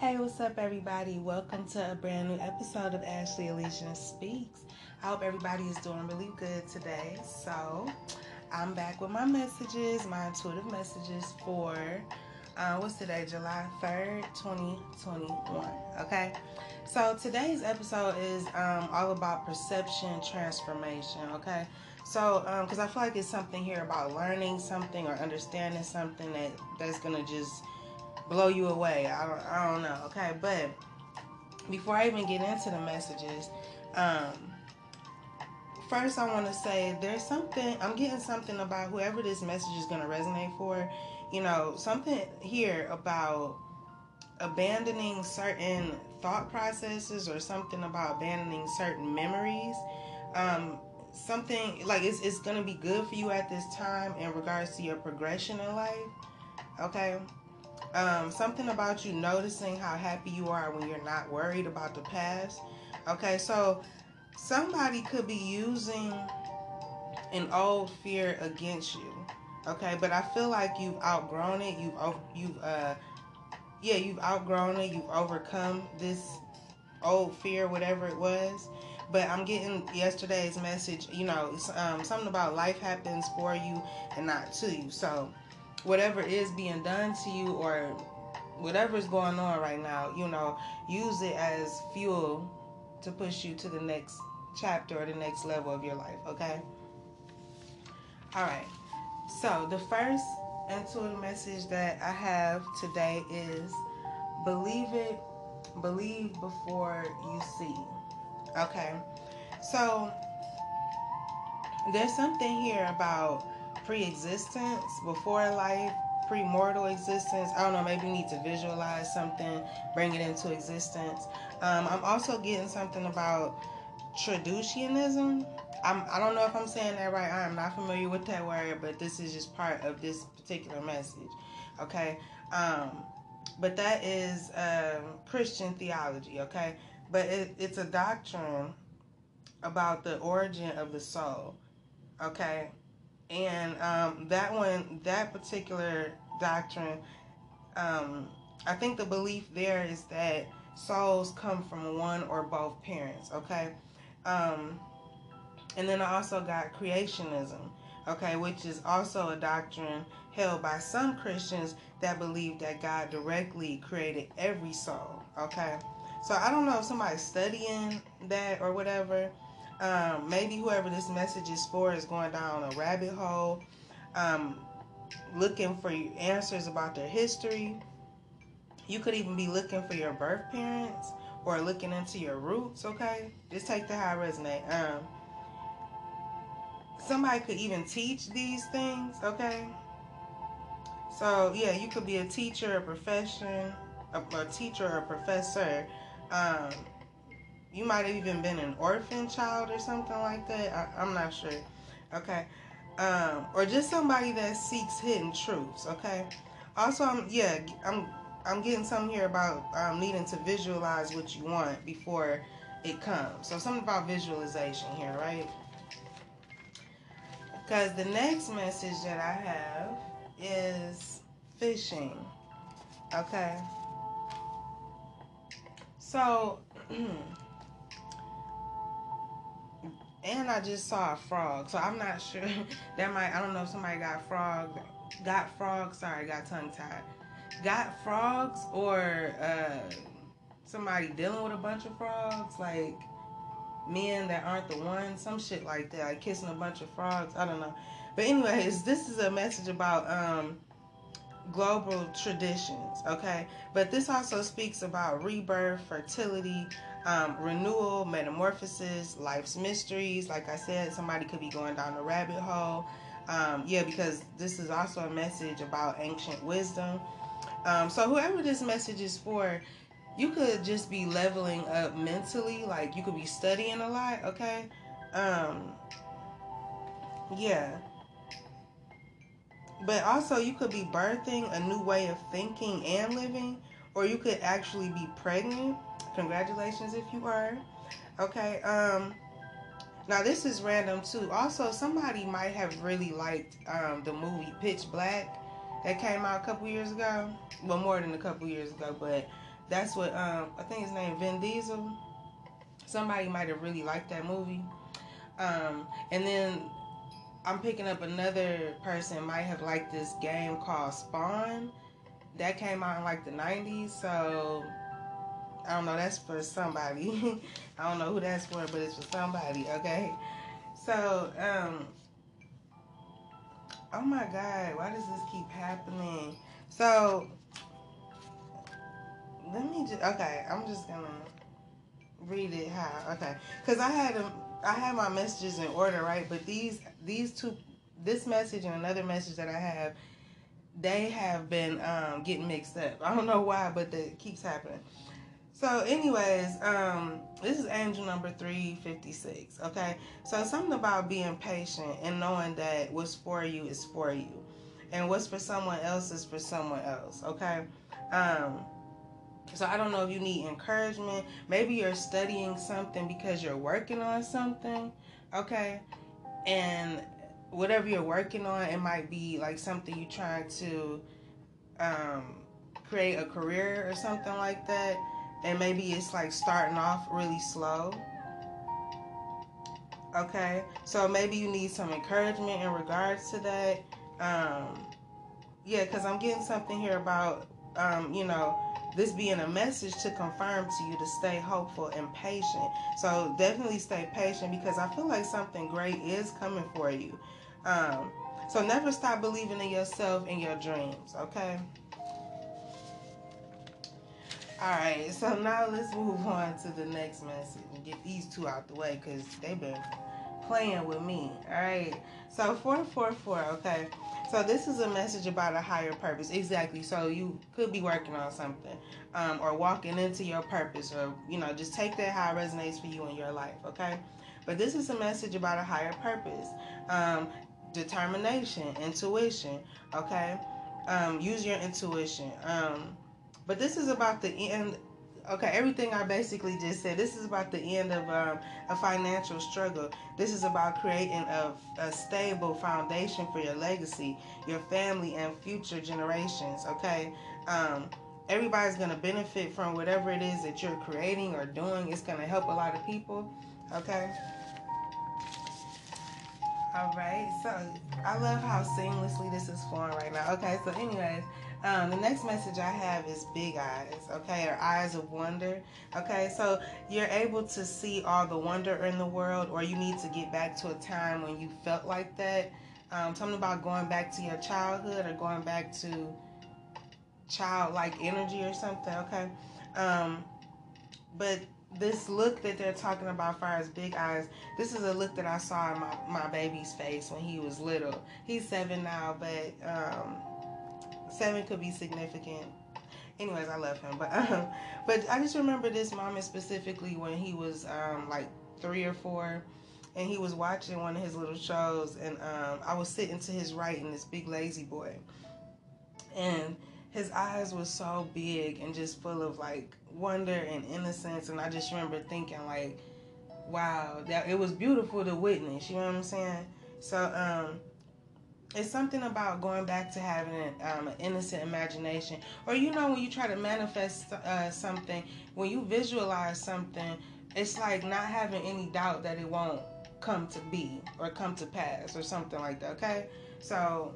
Hey, what's up, everybody? Welcome to a brand new episode of Ashley Elysian Speaks. I hope everybody is doing really good today. So, I'm back with my messages, my intuitive messages for uh, what's today, July 3rd, 2021. Okay, so today's episode is um, all about perception transformation. Okay, so because um, I feel like it's something here about learning something or understanding something that that's gonna just blow you away. I don't, I don't know. Okay, but before I even get into the messages, um, first I want to say there's something I'm getting something about whoever this message is going to resonate for. You know, something here about abandoning certain thought processes or something about abandoning certain memories. Um, something like it's, it's going to be good for you at this time in regards to your progression in life. Okay. Um, something about you noticing how happy you are when you're not worried about the past. Okay, so somebody could be using an old fear against you. Okay, but I feel like you've outgrown it. You've you've uh yeah, you've outgrown it. You've overcome this old fear, whatever it was. But I'm getting yesterday's message. You know, um, something about life happens for you and not to you. So whatever is being done to you or whatever's going on right now, you know, use it as fuel to push you to the next chapter or the next level of your life, okay? All right. So, the first intuitive message that I have today is believe it, believe before you see. Okay. So, there's something here about pre-existence, before life, pre-mortal existence. I don't know. Maybe need to visualize something, bring it into existence. Um, I'm also getting something about traducianism. I'm, I don't know if I'm saying that right. I'm not familiar with that word, but this is just part of this particular message. Okay. Um, but that is um, Christian theology. Okay. But it, it's a doctrine about the origin of the soul. Okay and um, that one, that particular doctrine, um, I think the belief there is that souls come from one or both parents. Okay, um, and then I also got creationism. Okay, which is also a doctrine held by some Christians that believe that God directly created every soul. Okay, so I don't know if somebody's studying that or whatever um, maybe whoever this message is for is going down a rabbit hole, um, looking for answers about their history. You could even be looking for your birth parents or looking into your roots, okay? Just take the high resonate. Um, somebody could even teach these things, okay? So, yeah, you could be a teacher, a profession, a, a teacher, or a professor. Um, you might have even been an orphan child or something like that. I, am not sure. Okay. Um, or just somebody that seeks hidden truths. Okay. Also, I'm yeah, I'm I'm getting something here about um, needing to visualize what you want before it comes. So something about visualization here, right? Because the next message that I have is fishing. Okay. So. and I just saw a frog, so I'm not sure. that might I don't know if somebody got frog, got frogs. Sorry, got tongue tied. Got frogs or uh, somebody dealing with a bunch of frogs, like men that aren't the one, some shit like that, like kissing a bunch of frogs. I don't know. But anyways, this is a message about um, global traditions, okay? But this also speaks about rebirth, fertility, um, renewal, metamorphosis, life's mysteries. Like I said, somebody could be going down a rabbit hole. Um, yeah, because this is also a message about ancient wisdom. Um, so, whoever this message is for, you could just be leveling up mentally. Like, you could be studying a lot, okay? Um, yeah. But also, you could be birthing a new way of thinking and living, or you could actually be pregnant Congratulations if you are. Okay. Um. Now this is random too. Also, somebody might have really liked um, the movie Pitch Black that came out a couple years ago. Well, more than a couple years ago, but that's what um, I think his name Vin Diesel. Somebody might have really liked that movie. Um, and then I'm picking up another person might have liked this game called Spawn. That came out in like the 90s, so I don't know. That's for somebody. I don't know who that's for, but it's for somebody. Okay. So, um, oh my God, why does this keep happening? So, let me just. Okay, I'm just gonna read it how. Okay, because I had them. I had my messages in order, right? But these these two, this message and another message that I have, they have been um, getting mixed up. I don't know why, but that keeps happening. So, anyways, um, this is angel number 356. Okay. So, something about being patient and knowing that what's for you is for you. And what's for someone else is for someone else. Okay. Um, so, I don't know if you need encouragement. Maybe you're studying something because you're working on something. Okay. And whatever you're working on, it might be like something you're trying to um, create a career or something like that and maybe it's like starting off really slow. Okay, so maybe you need some encouragement in regards to that. Um, yeah, because I'm getting something here about, um, you know, this being a message to confirm to you to stay hopeful and patient. So definitely stay patient because I feel like something great is coming for you. Um, so never stop believing in yourself and your dreams, okay? All right, so now let's move on to the next message and get these two out the way because they've been playing with me. All right, so 444, okay. So this is a message about a higher purpose. Exactly. So you could be working on something um, or walking into your purpose or, you know, just take that how it resonates for you in your life, okay? But this is a message about a higher purpose. Um, determination, intuition, okay? Um, use your intuition. Um, but this is about the end. Okay, everything I basically just said. This is about the end of um, a financial struggle. This is about creating a, a stable foundation for your legacy, your family, and future generations. Okay. Um, everybody's going to benefit from whatever it is that you're creating or doing. It's going to help a lot of people. Okay. All right. So I love how seamlessly this is flowing right now. Okay. So, anyways. Um, the next message I have is big eyes, okay, or eyes of wonder, okay. So you're able to see all the wonder in the world, or you need to get back to a time when you felt like that. Um, something about going back to your childhood or going back to childlike energy or something, okay. Um, but this look that they're talking about, far as big eyes, this is a look that I saw in my, my baby's face when he was little. He's seven now, but um, seven could be significant. Anyways, I love him, but um, but I just remember this moment specifically when he was um, like three or four, and he was watching one of his little shows, and um, I was sitting to his right in this big lazy boy, and his eyes were so big and just full of like wonder and innocence, and I just remember thinking like, wow, that it was beautiful to witness. You know what I'm saying? So um it's something about going back to having an, um, an innocent imagination. Or you know when you try to manifest uh, something when you visualize something it's like not having any doubt that it won't come to be or come to pass or something like that okay? So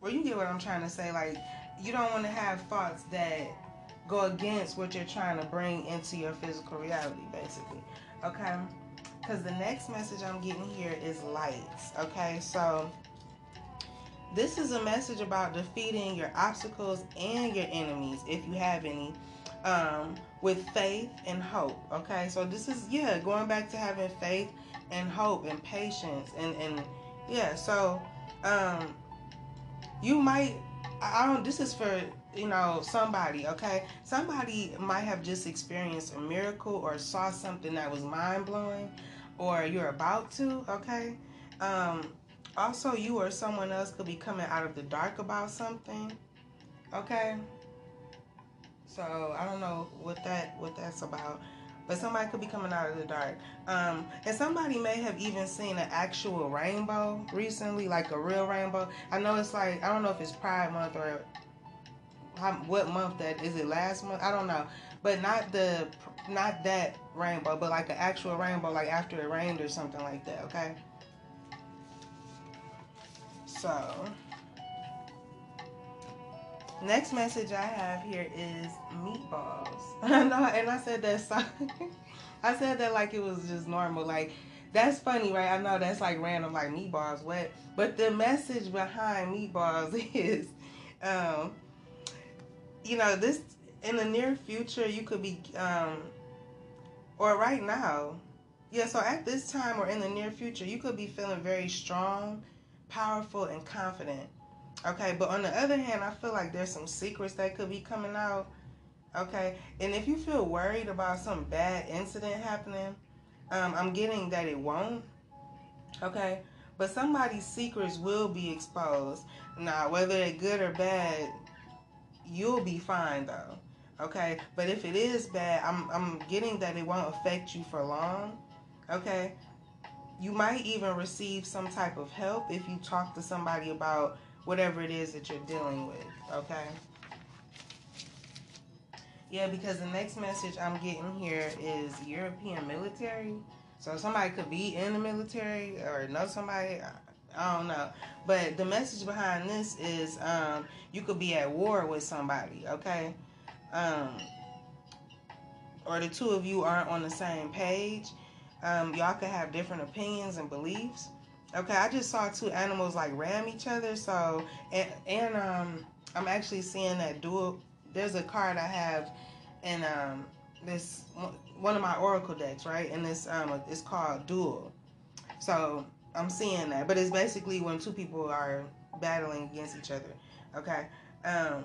well you get what i'm trying to say. Like you don't want to have thoughts that go against what you're trying to bring into your physical reality basically okay? Because the next message i'm getting here is lights okay? So this is a message about defeating your obstacles and your enemies, if you have any, um, with faith and hope. Okay, so this is, yeah, going back to having faith and hope and patience. And, and yeah, so um, you might, I don't, this is for, you know, somebody, okay? Somebody might have just experienced a miracle or saw something that was mind blowing or you're about to, okay? Um, also you or someone else could be coming out of the dark about something okay? So i don't know what that what that's about but somebody could be coming out of the dark. Um, and somebody may have even seen an actual rainbow recently like a real rainbow. I know it's like i don't know if it's pride month or how, what month that is it last month? I don't know. But not the not that rainbow but like an actual rainbow like after it rained or something like that okay so next message i have here is meatballs and i said that so, i said that like it was just normal like that's funny right i know that's like random like meatballs what but the message behind meatballs is um you know, this in the near future, you could be, um, or right now, yeah. So at this time or in the near future, you could be feeling very strong, powerful, and confident. Okay, but on the other hand, I feel like there's some secrets that could be coming out. Okay, and if you feel worried about some bad incident happening, um, I'm getting that it won't. Okay, but somebody's secrets will be exposed. Now, whether they're good or bad, you'll be fine though. Okay, but if it is bad, I'm I'm getting that it won't affect you for long. Okay, you might even receive some type of help if you talk to somebody about whatever it is that you're dealing with. Okay. Yeah, because the next message I'm getting here is European military. So somebody could be in the military or know somebody. I don't know. But the message behind this is um, you could be at war with somebody, okay? Um, or the two of you aren't on the same page. Um, y'all could have different opinions and beliefs. Okay, I just saw two animals like ram each other. So, and, and um, I'm actually seeing that duel. There's a card I have in um, this one of my oracle decks, right? And this um, it's called duel. So I'm seeing that, but it's basically when two people are battling against each other. Okay. Um,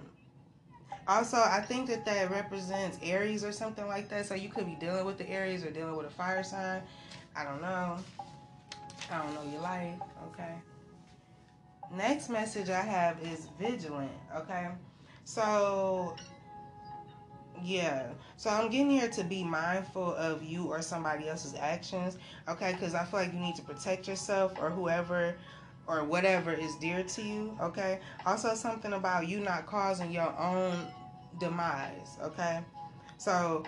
also, I think that that represents Aries or something like that. So you could be dealing with the Aries or dealing with a fire sign. I don't know. I don't know your life. Okay. Next message I have is vigilant. Okay. So yeah. So I'm getting here to be mindful of you or somebody else's actions, okay? Because I feel like you need to protect yourself or whoever or whatever is dear to you, okay? Also, something about you not causing your own demise, okay? So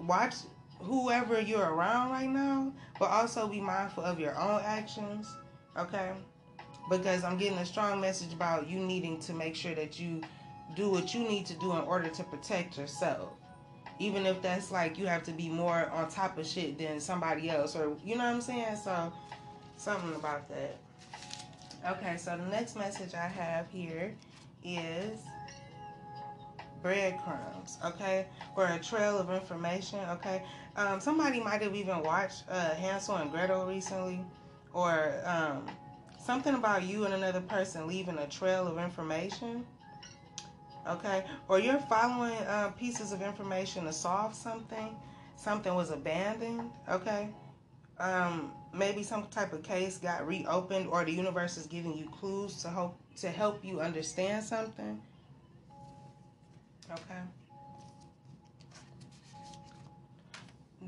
watch whoever you're around right now, but also be mindful of your own actions, okay? Because I'm getting a strong message about you needing to make sure that you do what you need to do in order to protect yourself. Even if that's like you have to be more on top of shit than somebody else, or you know what I'm saying? So, something about that. Okay, so the next message I have here is breadcrumbs, okay, or a trail of information, okay. Um, somebody might have even watched uh, Hansel and Gretel recently, or um, something about you and another person leaving a trail of information okay? Or you're following uh, pieces of information to solve something, something was abandoned, okay? Um, maybe some type of case got reopened, or the universe is giving you clues to help to help you understand something. Okay.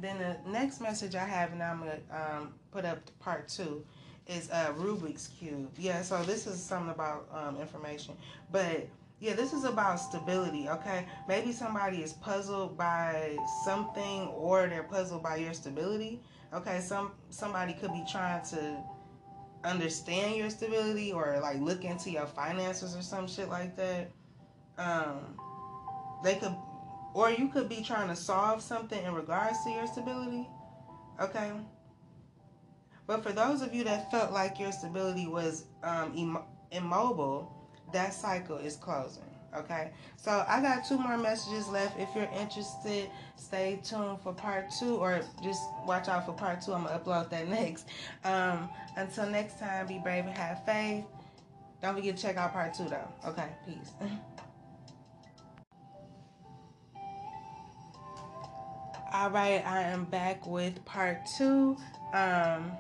Then the next message I have, and I'm gonna um, put up part two, is a uh, Rubik's cube. Yeah, so this is something about um, information, but yeah, this is about stability, okay? Maybe somebody is puzzled by something or they're puzzled by your stability. Okay, some somebody could be trying to understand your stability or like look into your finances or some shit like that. Um they could or you could be trying to solve something in regards to your stability. Okay? But for those of you that felt like your stability was um, Im- immobile, that cycle is closing. Okay, so I got two more messages left. If you're interested, stay tuned for part two, or just watch out for part two. I'm gonna upload that next. Um, until next time, be brave and have faith. Don't forget to check out part two, though. Okay, peace. All right, I am back with part two. Um,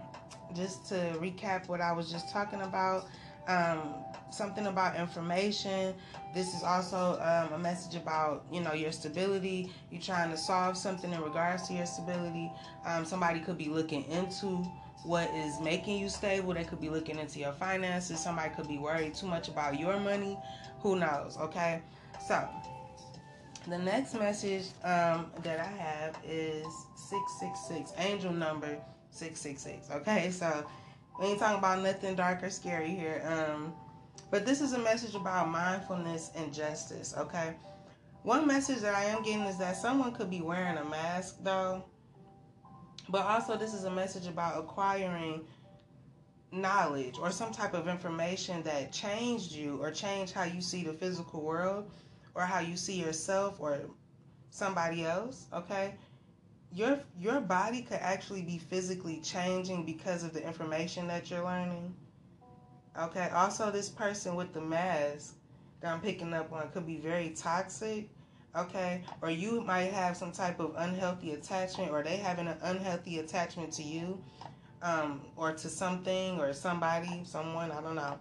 just to recap what I was just talking about. Um, something about information. This is also um, a message about you know your stability. You're trying to solve something in regards to your stability. Um, somebody could be looking into what is making you stable. They could be looking into your finances. Somebody could be worried too much about your money. Who knows? Okay. So, the next message um, that I have is 666, angel number 666. Okay, so we ain't talking about nothing dark or scary here. Um, but this is a message about mindfulness and justice. Okay, one message that I am getting is that someone could be wearing a mask though, but also this is a message about acquiring knowledge or some type of information that changed you or changed how you see the physical world or how you see yourself or somebody else, okay? Your your body could actually be physically changing because of the information that you're learning. Okay? Also this person with the mask that I'm picking up on could be very toxic. Okay? Or you might have some type of unhealthy attachment or they having an unhealthy attachment to you. Um, or to something or somebody, someone, I don't know.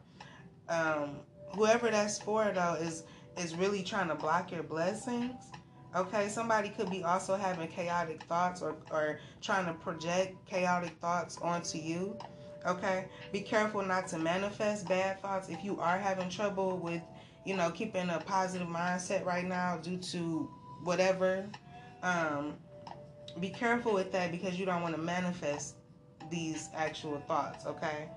Um, whoever that's for though is is really trying to block your blessings. Okay, somebody could be also having chaotic thoughts or, or trying to project chaotic thoughts onto you. Okay, be careful not to manifest bad thoughts if you are having trouble with, you know, keeping a positive mindset right now due to whatever. Um, be careful with that because you don't want to manifest these actual thoughts. Okay,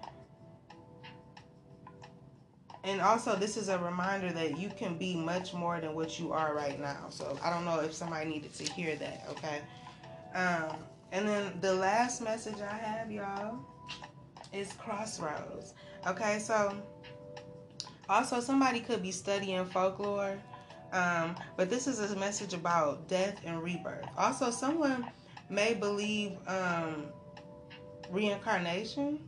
and also this is a reminder that you can be much more than what you are right now. So i don't know if somebody needed to hear that okay? Um, and then the last message i have y'all is crossroads okay? So also somebody could be studying folklore um, but this is a message about death and rebirth. Also someone may believe um, reincarnation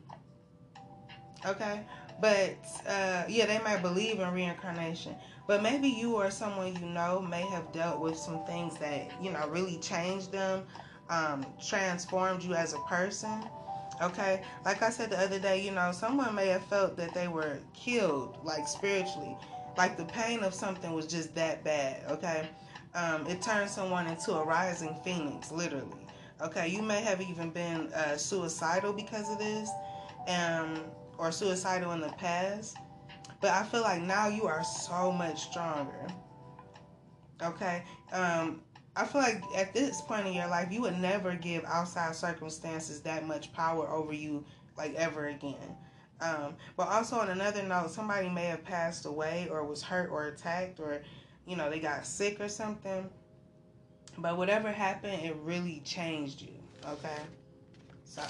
okay but uh, yeah, they might believe in reincarnation. But maybe you or someone you know may have dealt with some things that, you know, really changed them, um, transformed you as a person. Okay? Like I said the other day, you know, someone may have felt that they were killed, like spiritually. Like the pain of something was just that bad. Okay? Um, it turned someone into a rising phoenix, literally. Okay? You may have even been uh, suicidal because of this. Um, or suicidal in the past, but I feel like now you are so much stronger. Okay? Um, I feel like at this point in your life, you would never give outside circumstances that much power over you, like ever again. Um, but also, on another note, somebody may have passed away or was hurt or attacked or, you know, they got sick or something. But whatever happened, it really changed you. Okay? So,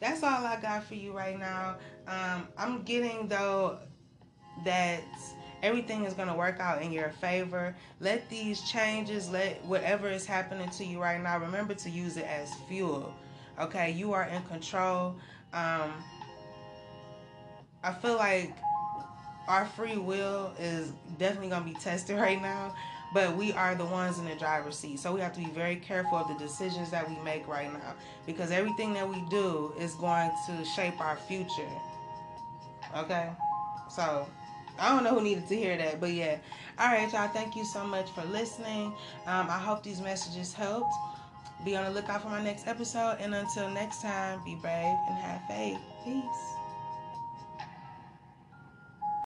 that's all I got for you right now. Um, I'm getting though that everything is going to work out in your favor. Let these changes, let whatever is happening to you right now, remember to use it as fuel. Okay, you are in control. Um, I feel like our free will is definitely going to be tested right now but we are the ones in the driver's seat. So we have to be very careful of the decisions that we make right now because everything that we do is going to shape our future. Okay? So I don't know who needed to hear that, but yeah. All right, y'all. Thank you so much for listening. Um, I hope these messages helped. Be on the lookout for my next episode. And until next time, be brave and have faith. Peace.